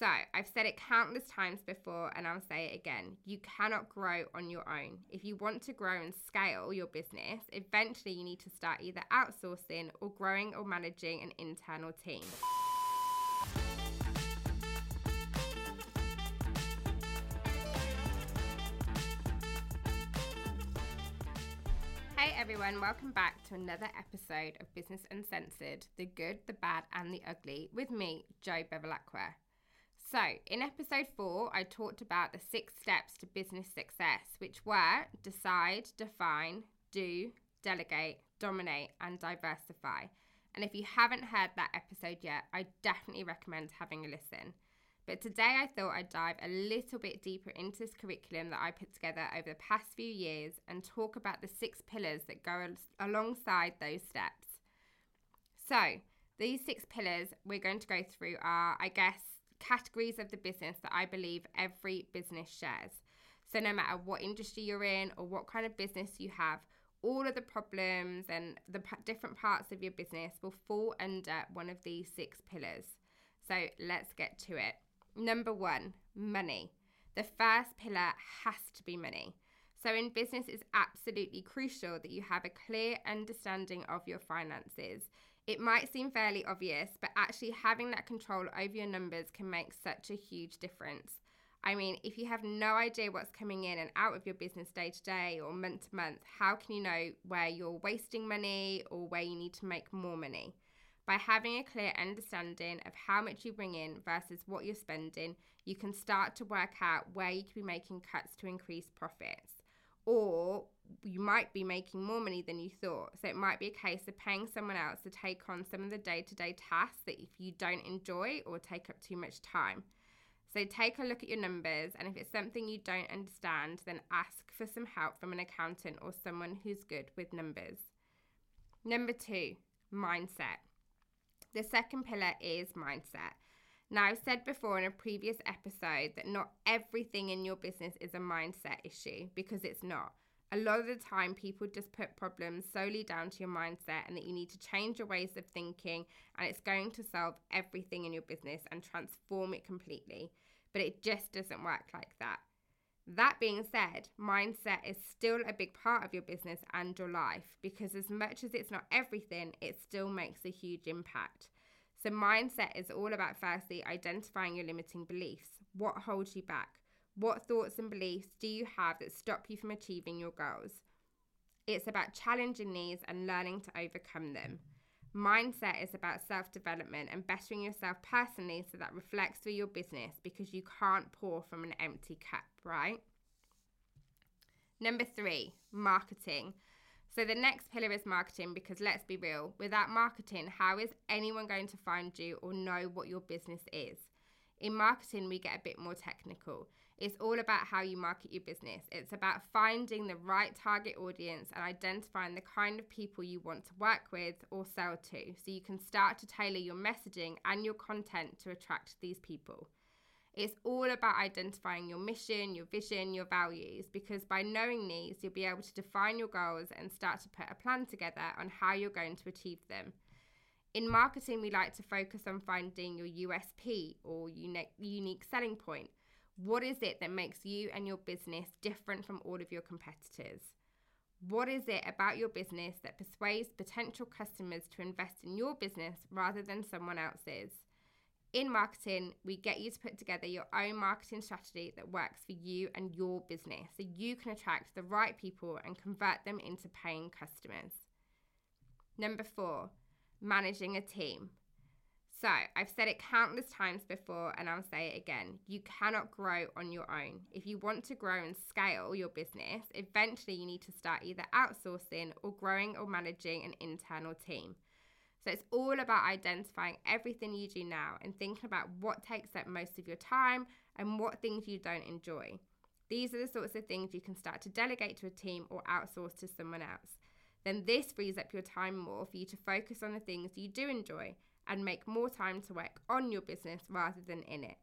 So, I've said it countless times before and I'll say it again. You cannot grow on your own. If you want to grow and scale your business, eventually you need to start either outsourcing or growing or managing an internal team. Hey everyone, welcome back to another episode of Business Uncensored the good, the bad, and the ugly with me, Jo Bevilacqua. So, in episode four, I talked about the six steps to business success, which were decide, define, do, delegate, dominate, and diversify. And if you haven't heard that episode yet, I definitely recommend having a listen. But today I thought I'd dive a little bit deeper into this curriculum that I put together over the past few years and talk about the six pillars that go alongside those steps. So, these six pillars we're going to go through are, I guess, categories of the business that I believe every business shares. So, no matter what industry you're in or what kind of business you have, all of the problems and the p- different parts of your business will fall under one of these six pillars. So, let's get to it. Number one, money. The first pillar has to be money. So, in business, it's absolutely crucial that you have a clear understanding of your finances. It might seem fairly obvious, but actually having that control over your numbers can make such a huge difference. I mean, if you have no idea what's coming in and out of your business day to day or month to month, how can you know where you're wasting money or where you need to make more money? By having a clear understanding of how much you bring in versus what you're spending, you can start to work out where you could be making cuts to increase profits. Or you might be making more money than you thought. So it might be a case of paying someone else to take on some of the day to day tasks that if you don't enjoy or take up too much time. So take a look at your numbers, and if it's something you don't understand, then ask for some help from an accountant or someone who's good with numbers. Number two, mindset. The second pillar is mindset. Now, I've said before in a previous episode that not everything in your business is a mindset issue because it's not a lot of the time people just put problems solely down to your mindset and that you need to change your ways of thinking and it's going to solve everything in your business and transform it completely. But it just doesn't work like that. That being said, mindset is still a big part of your business and your life because, as much as it's not everything, it still makes a huge impact. So, mindset is all about firstly identifying your limiting beliefs. What holds you back? What thoughts and beliefs do you have that stop you from achieving your goals? It's about challenging these and learning to overcome them. Mindset is about self development and bettering yourself personally so that reflects through your business because you can't pour from an empty cup, right? Number three, marketing. So the next pillar is marketing because let's be real, without marketing, how is anyone going to find you or know what your business is? In marketing, we get a bit more technical. It's all about how you market your business. It's about finding the right target audience and identifying the kind of people you want to work with or sell to so you can start to tailor your messaging and your content to attract these people. It's all about identifying your mission, your vision, your values, because by knowing these, you'll be able to define your goals and start to put a plan together on how you're going to achieve them. In marketing, we like to focus on finding your USP or unique, unique selling point what is it that makes you and your business different from all of your competitors? What is it about your business that persuades potential customers to invest in your business rather than someone else's? In marketing, we get you to put together your own marketing strategy that works for you and your business so you can attract the right people and convert them into paying customers. Number four, managing a team. So, I've said it countless times before and I'll say it again. You cannot grow on your own. If you want to grow and scale your business, eventually you need to start either outsourcing or growing or managing an internal team. So, it's all about identifying everything you do now and thinking about what takes up most of your time and what things you don't enjoy. These are the sorts of things you can start to delegate to a team or outsource to someone else. Then, this frees up your time more for you to focus on the things you do enjoy and make more time to work on your business rather than in it.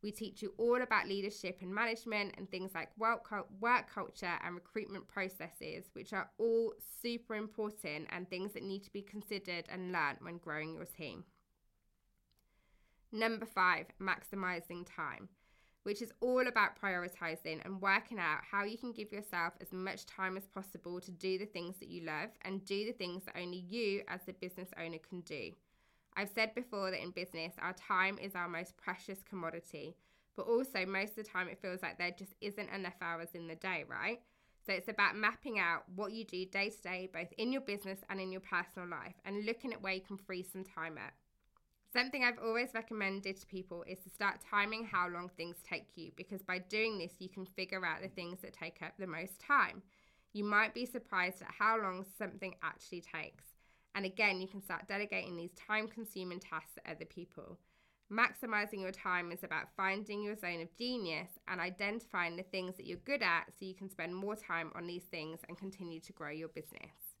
We teach you all about leadership and management and things like work, work culture and recruitment processes, which are all super important and things that need to be considered and learned when growing your team. Number five, maximizing time, which is all about prioritizing and working out how you can give yourself as much time as possible to do the things that you love and do the things that only you, as the business owner, can do. I've said before that in business, our time is our most precious commodity, but also most of the time it feels like there just isn't enough hours in the day, right? So it's about mapping out what you do day to day, both in your business and in your personal life, and looking at where you can free some time up. Something I've always recommended to people is to start timing how long things take you because by doing this, you can figure out the things that take up the most time. You might be surprised at how long something actually takes. And again, you can start delegating these time consuming tasks to other people. Maximizing your time is about finding your zone of genius and identifying the things that you're good at so you can spend more time on these things and continue to grow your business.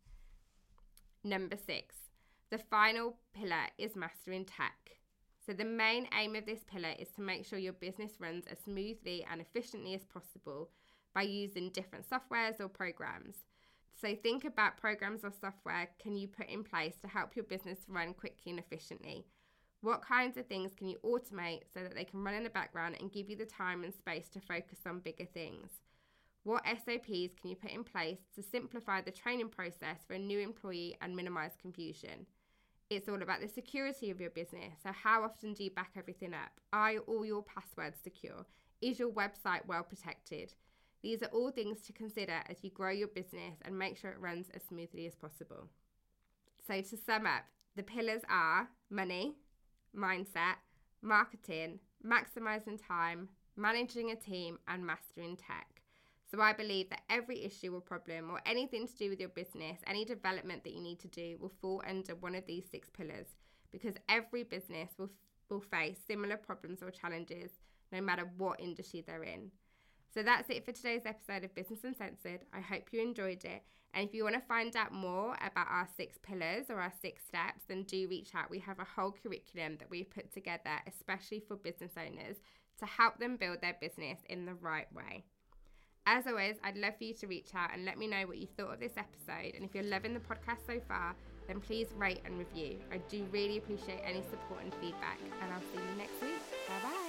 Number six, the final pillar is mastering tech. So, the main aim of this pillar is to make sure your business runs as smoothly and efficiently as possible by using different softwares or programs. So, think about programs or software can you put in place to help your business run quickly and efficiently. What kinds of things can you automate so that they can run in the background and give you the time and space to focus on bigger things? What SOPs can you put in place to simplify the training process for a new employee and minimize confusion? It's all about the security of your business. So, how often do you back everything up? Are all your passwords secure? Is your website well protected? These are all things to consider as you grow your business and make sure it runs as smoothly as possible. So, to sum up, the pillars are money, mindset, marketing, maximizing time, managing a team, and mastering tech. So I believe that every issue or problem or anything to do with your business, any development that you need to do will fall under one of these six pillars because every business will will face similar problems or challenges no matter what industry they're in. So that's it for today's episode of Business Uncensored. I hope you enjoyed it. And if you want to find out more about our six pillars or our six steps, then do reach out. We have a whole curriculum that we've put together, especially for business owners, to help them build their business in the right way. As always, I'd love for you to reach out and let me know what you thought of this episode. And if you're loving the podcast so far, then please rate and review. I do really appreciate any support and feedback. And I'll see you next week. Bye bye.